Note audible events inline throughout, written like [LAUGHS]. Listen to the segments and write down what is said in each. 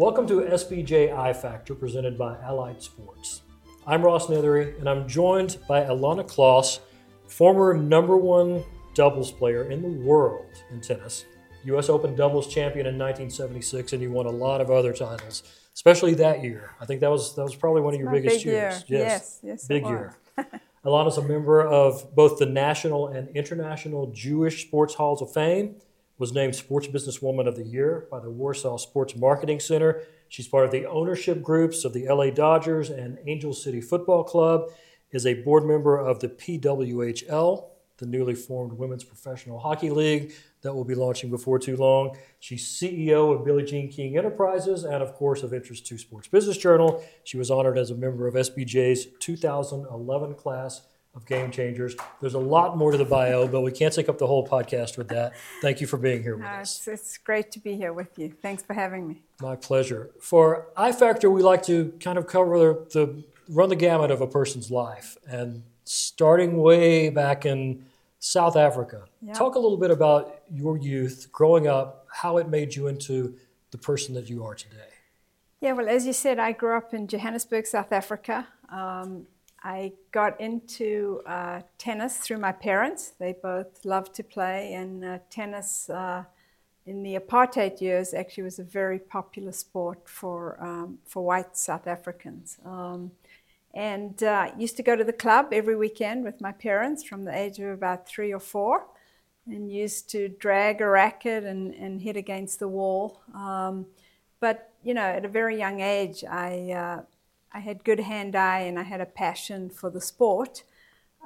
Welcome to SBJ I Factor presented by Allied Sports. I'm Ross Nethery, and I'm joined by Ilana Kloss, former number one doubles player in the world in tennis, U.S. Open doubles champion in 1976, and you won a lot of other titles, especially that year. I think that was that was probably one of your My biggest big years. year. Yes, yes, it big year. Ilana's a member of both the National and International Jewish Sports Halls of Fame. Was named Sports Businesswoman of the Year by the Warsaw Sports Marketing Center. She's part of the ownership groups of the LA Dodgers and Angel City Football Club. Is a board member of the PWHL, the newly formed Women's Professional Hockey League that will be launching before too long. She's CEO of Billie Jean King Enterprises and, of course, of interest to Sports Business Journal. She was honored as a member of SBJ's 2011 class of Game Changers. There's a lot more to the bio, but we can't take up the whole podcast with that. Thank you for being here with Uh, us. it's, it's great to be here with you. Thanks for having me. My pleasure. For iFactor, we like to kind of cover the, run the gamut of a person's life, and starting way back in South Africa. Yeah. Talk a little bit about your youth, growing up, how it made you into the person that you are today. Yeah, well, as you said, I grew up in Johannesburg, South Africa. Um, I got into uh, tennis through my parents. They both loved to play, and uh, tennis uh, in the apartheid years actually was a very popular sport for um, for white South Africans. Um, and uh, used to go to the club every weekend with my parents from the age of about three or four, and used to drag a racket and, and hit against the wall. Um, but you know, at a very young age, I uh, I had good hand-eye and I had a passion for the sport.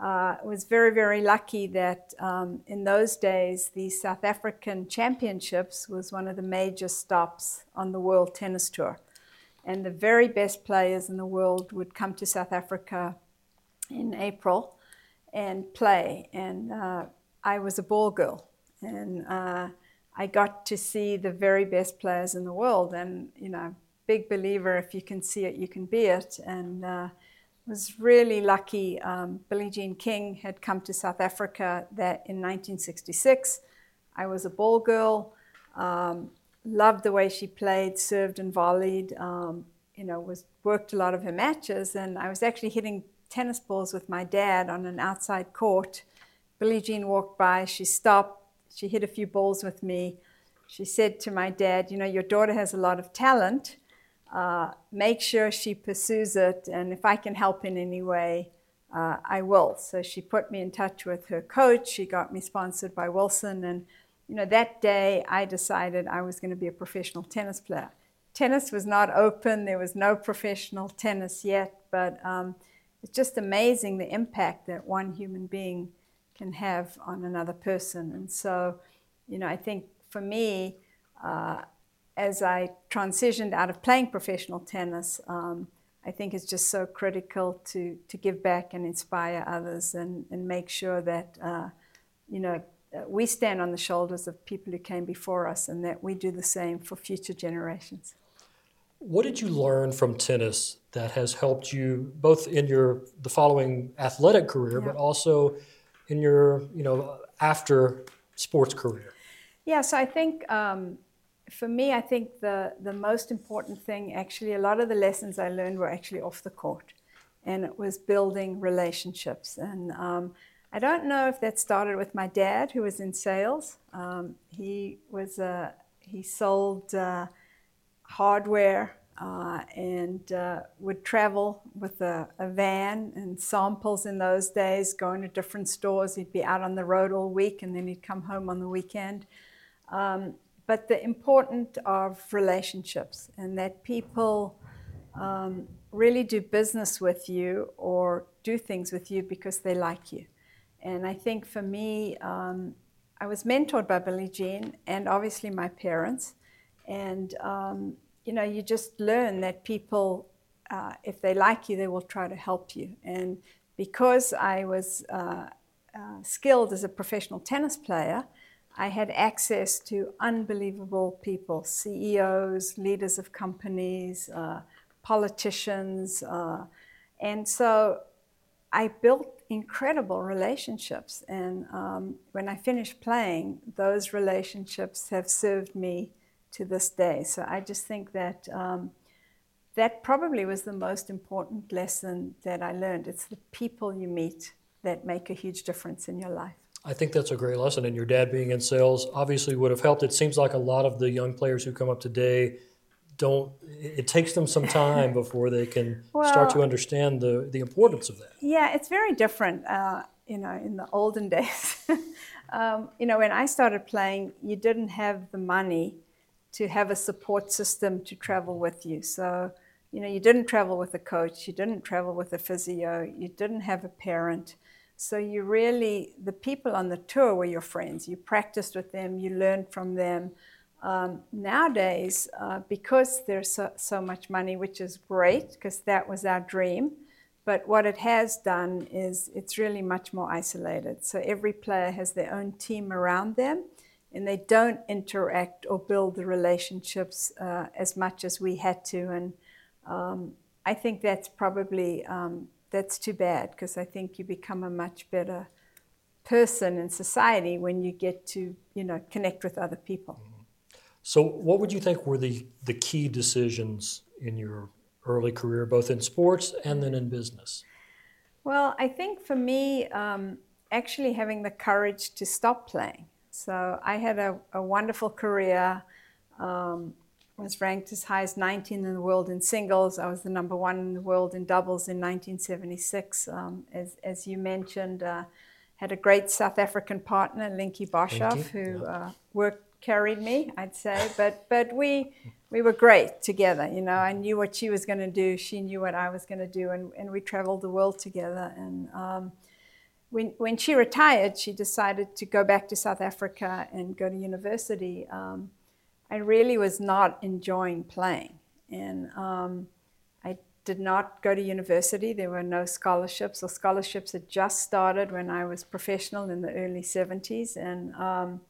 Uh, I was very very lucky that um, in those days the South African Championships was one of the major stops on the World Tennis Tour, and the very best players in the world would come to South Africa in April and play. And uh, I was a ball girl, and uh, I got to see the very best players in the world. And you know, big believer, if you can see it, you can be it. And uh, was really lucky. Um, Billie Jean King had come to South Africa that in 1966. I was a ball girl. Um, loved the way she played, served and volleyed. Um, you know, was worked a lot of her matches, and I was actually hitting tennis balls with my dad on an outside court. Billie Jean walked by. She stopped. She hit a few balls with me. She said to my dad, "You know, your daughter has a lot of talent. Uh, make sure she pursues it, and if I can help in any way, uh, I will." So she put me in touch with her coach. She got me sponsored by Wilson, and you know, that day I decided I was going to be a professional tennis player. Tennis was not open, there was no professional tennis yet, but um, it's just amazing the impact that one human being can have on another person. And so, you know, I think for me, uh, as I transitioned out of playing professional tennis, um, I think it's just so critical to, to give back and inspire others and, and make sure that, uh, you know, we stand on the shoulders of people who came before us and that we do the same for future generations. What did you learn from tennis that has helped you both in your the following athletic career, Yeah. but also in your you know after sports career? Yeah, so I think um, for me, I think the, the most important thing actually, a lot of the lessons I learned were actually off the court, and it was building relationships. And um, I don't know if that started with my dad, who was in sales. Um, he was uh, he sold uh, hardware uh, and uh, would travel with a, a van and samples in those days, going to different stores. He'd be out on the road all week, and then he'd come home on the weekend. Um, but the importance of relationships and that people um, really do business with you or do things with you because they like you. And I think for me, um, I was mentored by Billie Jean and obviously my parents. And, um, you know, you just learn that people, uh, if they like you, they will try to help you. And because I was uh, uh, skilled as a professional tennis player, I had access to unbelievable people CEOs, leaders of companies, uh, politicians. Uh, and so I built incredible relationships. And um, when I finished playing, those relationships have served me to this day. So I just think that um, that probably was the most important lesson that I learned. It's the people you meet that make a huge difference in your life. I think that's a great lesson. And your dad being in sales obviously would have helped. It seems like a lot of the young players who come up today don't, it takes them some time [LAUGHS] before they can well, start to understand the, the importance of that. Yeah, it's very different. Uh, you know, in the olden [LAUGHS] days, um, you know, when I started playing, you didn't have the money to have a support system to travel with you. So, you know, you didn't travel with a coach, you didn't travel with a physio, you didn't have a parent. So you really, the people on the tour were your friends. You practiced with them, you learned from them. Um, nowadays, uh, because there's so, so, much money, which is great, because that was our dream, but what it has done is it's really much more isolated. So every player has their own team around them, and they don't interact or build the relationships uh, as much as we had to. And um, I think that's probably um, that's too bad because I think you become a much better person in society when you get to you know connect with other people. Mm-hmm. So, what would you think were the, the key decisions in your early career, both in sports and then in business? Well, I think for me, um, actually having the courage to stop playing. So, I had a, a wonderful career. Um, was ranked as high as 19 in the world in singles. I was the number one in the world in doubles in 1976. Um, as, as you mentioned, uh, had a great South African partner, Linky Boshoff, who yeah. uh, worked carried me, I'd say. But but we we were great together. You know, I knew what she was going to do. She knew what I was going to do, and, and we traveled the world together. And um, when when she retired, she decided to go back to South Africa and go to university. Um, I really was not enjoying playing, and um, I did not go to university. There were no scholarships, or scholarships had just started when I was professional in the early 70s, and um,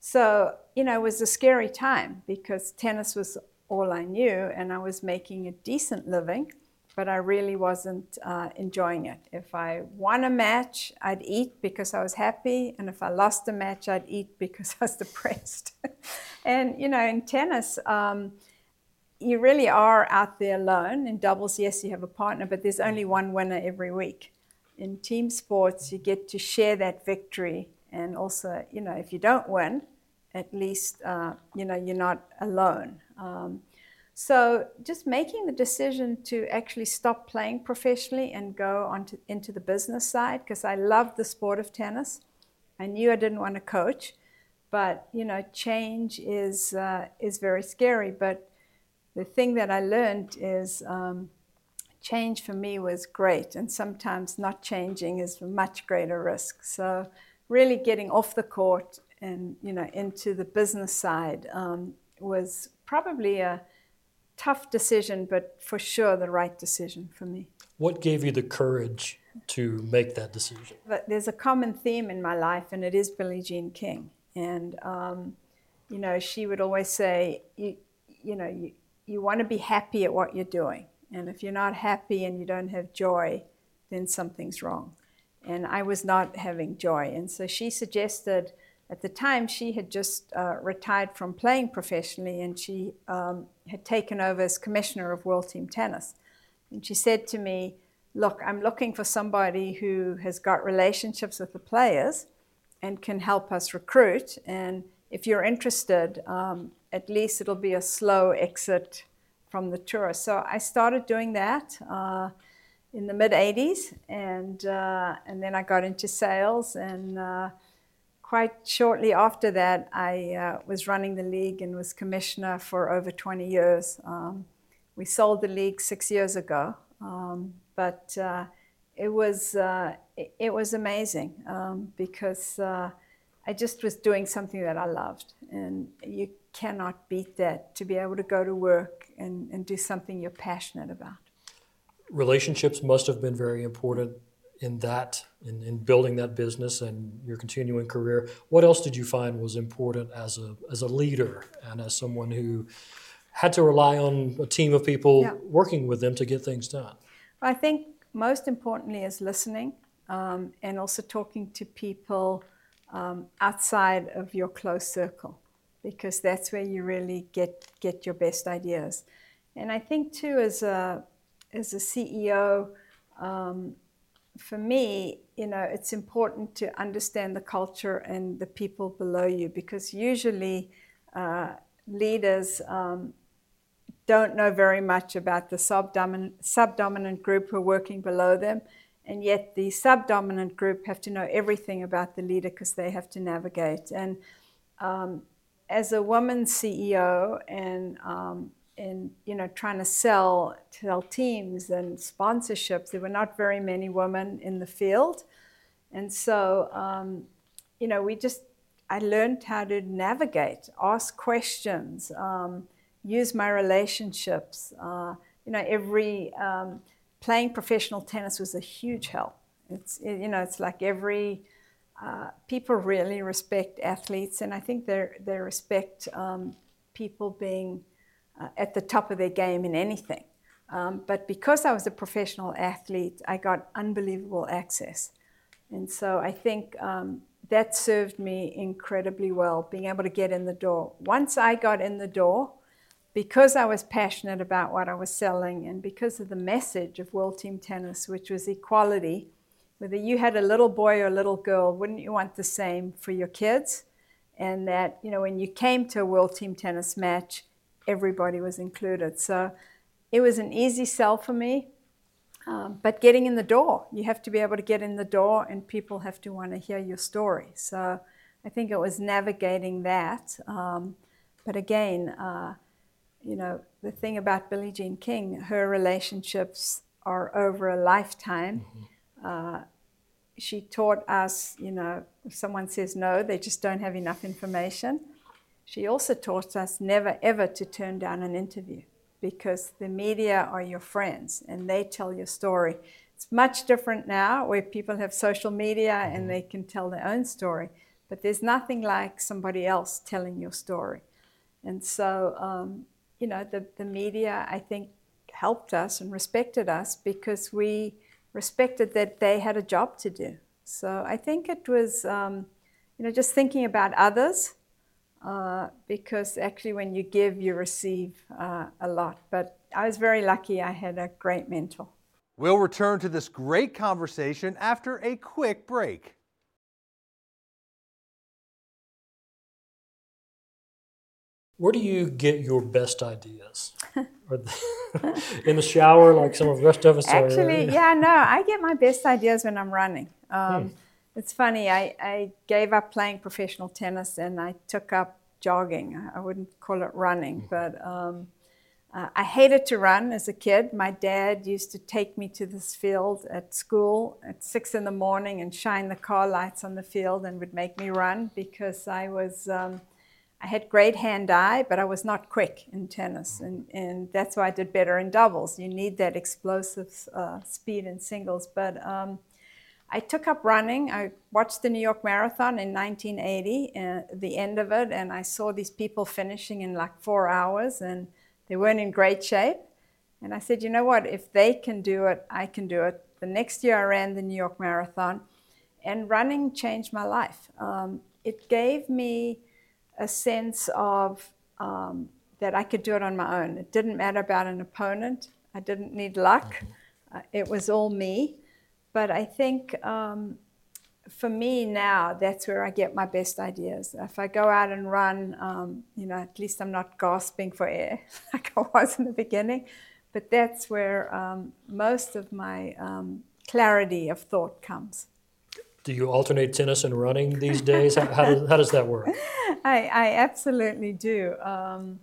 so, you know, it was a scary time because tennis was all I knew and I was making a decent living, but I really wasn't uh, enjoying it. If I won a match, I'd eat because I was happy, and if I lost a match, I'd eat because [LAUGHS] I was depressed. [LAUGHS] and, you know, in tennis, um, you really are out there alone. In doubles, yes, you have a partner, but there's only one winner every week. In team sports, you get to share that victory and also, you know, if you don't win, at least, uh, you know, you're not alone. Um, so just making the decision to actually stop playing professionally and go on to, into the business side, because I loved the sport of tennis. I knew I didn't want to coach, but, you know, change is, uh, is very scary. But the thing that I learned is um, change for me was great, and sometimes not changing is a much greater risk. So really getting off the court and you know into the business side um, was probably a tough decision, but for sure the right decision for me. What gave you the courage to make that decision? But there's a common theme in my life, and it is Billie Jean King. And um, you know, she would always say, you, you know, you, you want to be happy at what you're doing, and if you're not happy and you don't have joy, then something's wrong and I was not having joy. And so she suggested, at the time, she had just uh, retired from playing professionally and she um, had taken over as commissioner of World Team Tennis. And she said to me, Look, I'm looking for somebody who has got relationships with the players and can help us recruit. And if you're interested, um, at least it'll be a slow exit from the tour. So I started doing that. Uh, in the mid 80s, and uh, and then I got into sales, and uh, quite shortly after that, I uh, was running the league and was commissioner for over 20 years. Um, we sold the league six years ago, um, but uh, it was uh, it, it, was amazing um, because uh, I just was doing something that I loved, and you cannot beat that to be able to go to work and, and do something you're passionate about relationships must have been very important in that in, in building that business and your continuing career what else did you find was important as a as a leader and as someone who had to rely on a team of people yeah. working with them to get things done i think most importantly is listening um, and also talking to people um, outside of your close circle because that's where you really get get your best ideas. And I think too, as a as a CEO, um, for me, you know, it's important to understand the culture and the people below you because usually uh, leaders um, don't know very much about the subdominant, group who are working below them. And yet, the subdominant group have to know everything about the leader because they have to navigate. And um, as a woman CEO and um, and you know trying to sell tell teams and sponsorships, there were not very many women in the field, and so um, you know we just I learned how to navigate, ask questions, um, use my relationships. Uh, you know, every um, playing professional tennis was a huge help. It's you know it's like every uh, people really respect athletes, and I think they they respect um, people being uh, at the top of their game in anything. Um, but because I was a professional athlete, I got unbelievable access, and so I think um, that served me incredibly well, being able to get in the door. Once I got in the door, because I was passionate about what I was selling, and because of the message of World Team Tennis, which was equality whether you had a little boy or a little girl, wouldn't you want the same for your kids? And that, you know, when you came to a World Team Tennis match, everybody was included. So it was an easy sell for me. Um, but getting in the door, you have to be able to get in the door, and people have to want to hear your story. So I think it was navigating that. Um, but again, uh, you know, the thing about Billie Jean King, her relationships are over a lifetime. Mm-hmm uh, she taught us, you know, if someone says no, they just don't have enough information. She also taught us never ever to turn down an interview because the media are your friends and they tell your story. It's much different now where people have social media and mm-hmm. they can tell their own story, but there's nothing like somebody else telling your story. And so, um, you know, the, the media, I think, helped us and respected us because we respected that they had a job to do. So I think it was, um, you know, just thinking about others, uh, because actually when you give, you receive uh, a lot. But I was very lucky I had a great mentor. We'll return to this great conversation after a quick break. Where do you get your best ideas? [LAUGHS] in the shower, like some of the rest of us? Actually, are, yeah, no, I get my best ideas when I'm running. Um, hmm. It's funny, I, I gave up playing professional tennis and I took up jogging. I wouldn't call it running, hmm. but um, uh, I hated to run as a kid. My dad used to take me to this field at school at six in the morning and shine the car lights on the field and would make me run because I was. Um, I had great hand eye, but I was not quick in tennis, and, and that's why I did better in doubles. You need that explosive uh, speed in singles. But um, I took up running. I watched the New York Marathon in 1980, uh, the end of it, and I saw these people finishing in like four hours, and they weren't in great shape. And I said, you know what? If they can do it, I can do it. The next year, I ran the New York Marathon, and running changed my life. Um, it gave me a sense of um, that I could do it on my own. It didn't matter about an opponent. I didn't need luck. Mm-hmm. Uh, it was all me. But I think um, for me now, that's where I get my best ideas. If I go out and run, um, you know, at least I'm not gasping for air [LAUGHS] like I was in the beginning. But that's where um, most of my um, clarity of thought comes do you alternate tennis and running these days? how, how, does, how does that work? [LAUGHS] I, I absolutely do. Um,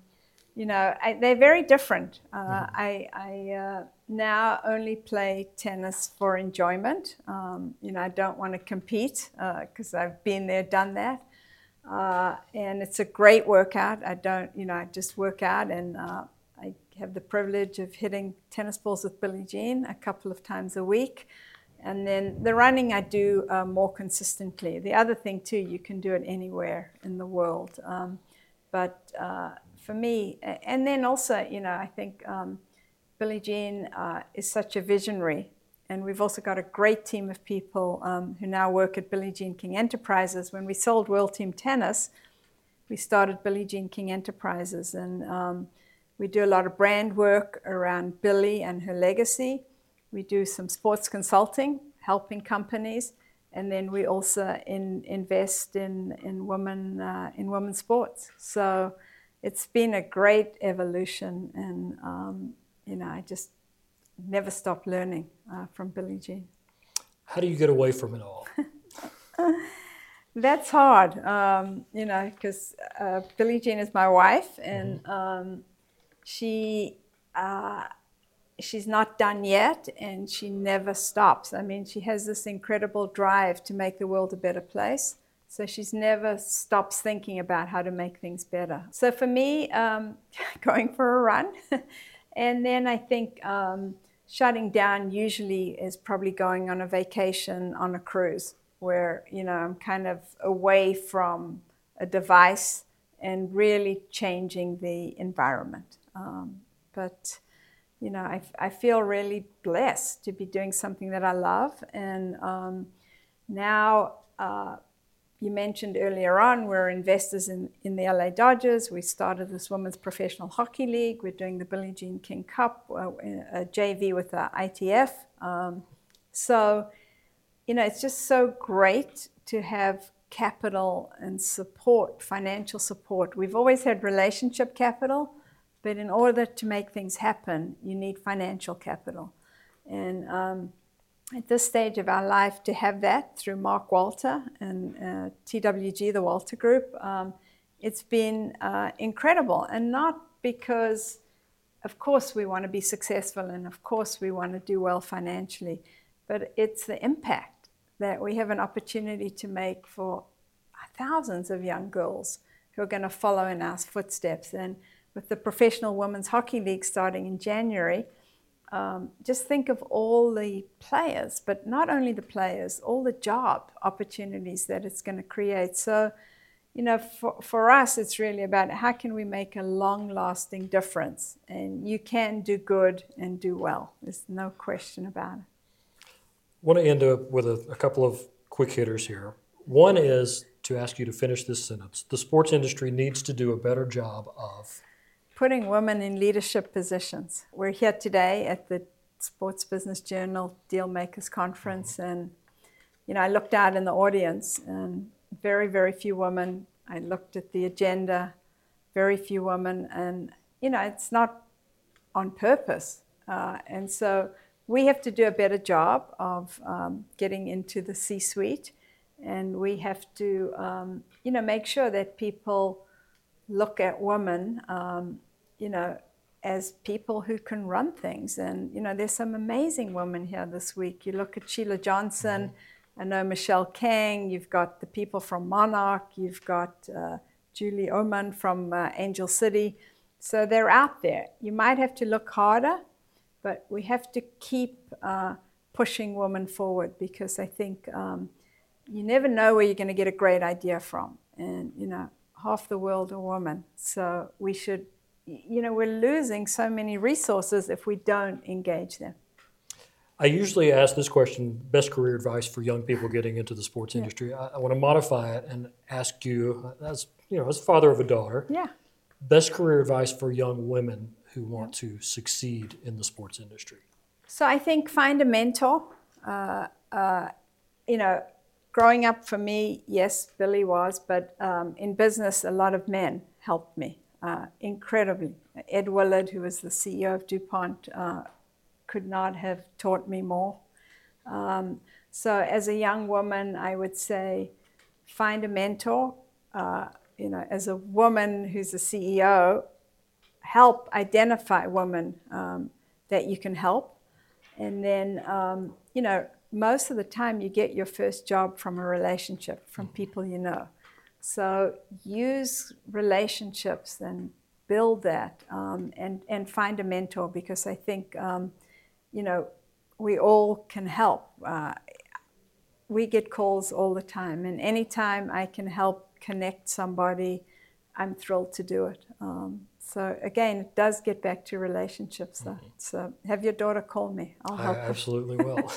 you know, I, they're very different. Uh, mm-hmm. I, I uh, now only play tennis for enjoyment. Um, you know, I don't want to compete because uh, I've been there, done that. Uh, and it's a great workout. I don't, you know, I just work out and uh, I have the privilege of hitting tennis balls with Billie Jean a couple of times a week. And then the running I do uh, more consistently. The other thing, too, you can do it anywhere in the world. Um, but uh, for me, and then also, you know, I think um, Billie Jean uh, is such a visionary. And we've also got a great team of people um, who now work at Billie Jean King Enterprises. When we sold World Team Tennis, we started Billie Jean King Enterprises, and um, we do a lot of brand work around Billie and her legacy. We do some sports consulting, helping companies, and then we also in, invest in in women uh, in women's sports. So it's been a great evolution, and um, you know I just never stop learning uh, from Billie Jean. How do you get away from it all? [LAUGHS] That's hard, um, you know, because uh, Billie Jean is my wife, and mm-hmm. um, she uh, she's not done yet, and she never stops. I mean, she has this incredible drive to make the world a better place. So she's never stops thinking about how to make things better. So for me, um, [LAUGHS] going for a run, and then I think um, shutting down usually is probably going on a vacation on a cruise where you know I'm kind of away from a device and really changing the environment. Um, but you know, I, I feel really blessed to be doing something that I love, and um, now. Uh, you mentioned earlier on, we're investors in, in the LA Dodgers. We started this Women's Professional Hockey League. We're doing the Billie Jean King Cup, uh, a JV with the ITF. Um, so you know, it's just so great to have capital and support, financial support. We've always had relationship capital, but in order to make things happen, you need financial capital. And um, at this stage of our life, to have that through Mark Walter and uh, TWG, the Walter Group, um, it's been uh, incredible. And not because, of course, we want to be successful and of course we want to do well financially, but it's the impact that we have an opportunity to make for thousands of young girls who are going to follow in our footsteps. And with the Professional Women's Hockey League starting in January, um, just think of all the players, but not only the players, all the job opportunities that it's going to create. So, you know, for, for us, it's really about how can we make a long lasting difference? And you can do good and do well. There's no question about it I want to end up with a, a couple of quick hitters here. One is to ask you to finish this sentence. The sports industry needs to do a better job of putting women in leadership positions. We're here today at the Sports Business Journal Deal Makers Conference, and you know, I looked out in the audience, and very, very few women. I looked at the agenda, very few women, and you know, it's not on purpose. Uh, and so we have to do a better job of um, getting into the C-suite, and we have to, um, you know, make sure that people look at women, um, you know, as people who can run things. And you know, there's some amazing women here this week. You look at Sheila Johnson. Mm-hmm. I know Michelle Kang. You've got the people from Monarch. You've got uh, Julie Uhrman from uh, Angel City. So they're out there. You might have to look harder but we have to keep uh, pushing women forward because I think um, you never know where you're going to get a great idea from. And, you know, half the world are women. So we should, you know, we're losing so many resources if we don't engage them. I usually ask this question best career advice for young people getting into the sports yeah. industry. I, I, want to modify it and ask you, as you know, as father of a daughter, yeah. best career advice for young women who want to succeed in the sports industry? So I think find a mentor. Uh, uh, you know, growing up for me, yes, Billie was, but um, in business, a lot of men helped me uh, incredibly. Ed Woolard, who was the CEO of DuPont, uh, could not have taught me more. Um, so as a young woman, I would say find a mentor. Uh, you know, as a woman who's a CEO, help identify women um, that you can help. And then, um, you know, most of the time you get your first job from a relationship, from people you know. So use relationships and build that um, and, and find a mentor because I think, um, you know, we all can help. Uh, we get calls all the time, and anytime I can help connect somebody, I'm thrilled to do it. Um, so again, it does get back to relationships. Though. Mm-hmm. So have your daughter call me. I'll help. I absolutely will.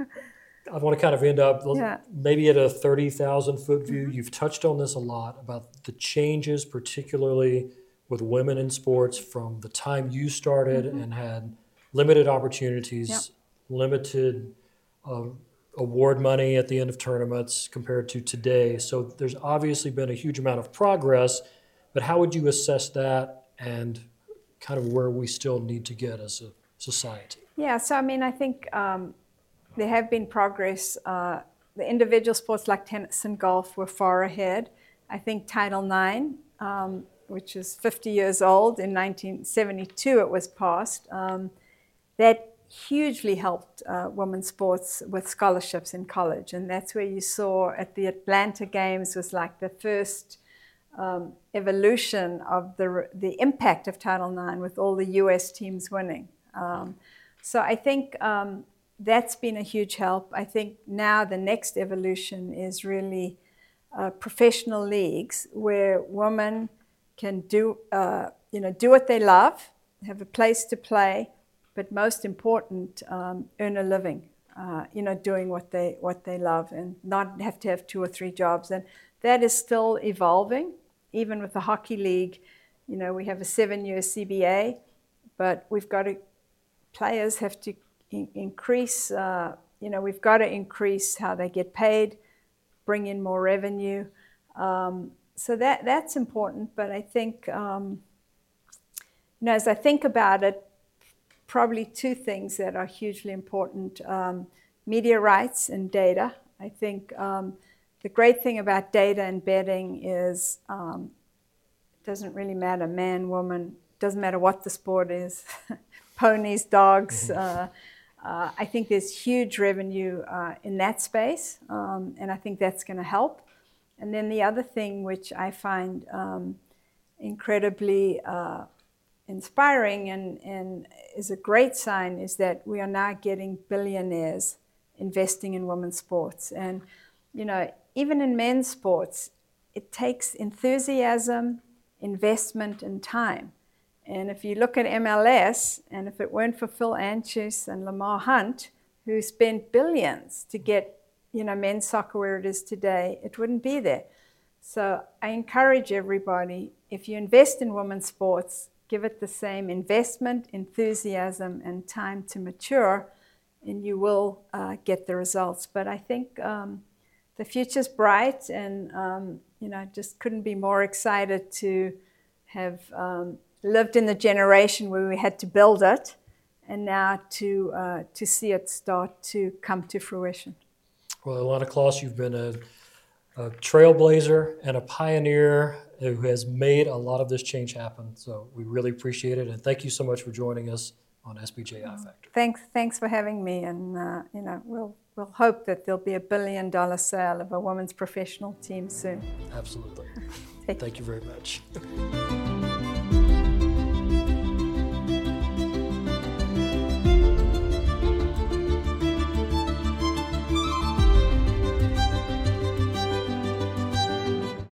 [LAUGHS] I want to kind of end up Yeah. maybe at a 30,000 foot view. You've touched on this a lot about the changes, particularly with women in sports from the time you started and had limited opportunities, Yep. limited uh, award money at the end of tournaments compared to today. So there's obviously been a huge amount of progress, but how would you assess that and kind of where we still need to get as a society? Yeah, so I mean, I think um, there have been progress. Uh, the individual sports like tennis and golf were far ahead. I think Title IX, um, which is 50 years old, in 1972 it was passed, um, that hugely helped uh, women's sports with scholarships in college. And that's where you saw at the Atlanta Games was like the first um, evolution of the, the impact of Title IX with all the US teams winning. Um, so I think um, that's been a huge help. I think now the next evolution is really uh, professional leagues where women can do, uh, you know, do what they love, have a place to play, but most important, um, earn a living. Uh, you know, doing what they what they love and not have to have two or three jobs. And that is still evolving. Even with the hockey league, you know, we have a seven-year CBA, but we've got to players have to in- increase. Uh, you know, we've got to increase how they get paid, bring in more revenue. Um, so that that's important. But I think, um, you know, as I think about it, probably two things that are hugely important: um, media rights and data. I think um, the great thing about data and betting is um, it doesn't really matter man, woman, doesn't matter what the sport is, [LAUGHS] ponies, dogs. Uh, uh, I think there's huge revenue uh, in that space, um, and I think that's going to help. And then the other thing, which I find um, incredibly uh, inspiring and, and is a great sign, is that we are now getting billionaires investing in women's sports. And, you know, even in men's sports, it takes enthusiasm, investment, and time. And if you look at MLS, and if it weren't for Phil Anschutz and Lamar Hunt, who spent billions to get you know men's soccer where it is today, it wouldn't be there. So I encourage everybody, if you invest in women's sports, give it the same investment, enthusiasm, and time to mature, and you will uh, get the results. But I think um, the future's bright, and um, you know, just couldn't be more excited to have um, lived in the generation where we had to build it, and now to uh, to see it start to come to fruition. Well, Ilana Kloss, you've been a, a trailblazer and a pioneer who has made a lot of this change happen. So we really appreciate it, and thank you so much for joining us on SBJ I Factor. Thanks, thanks for having me, and uh, you know we'll we'll hope that there'll be a billion dollar sale of a women's professional team soon. Absolutely. [LAUGHS] Thank you very much. [LAUGHS]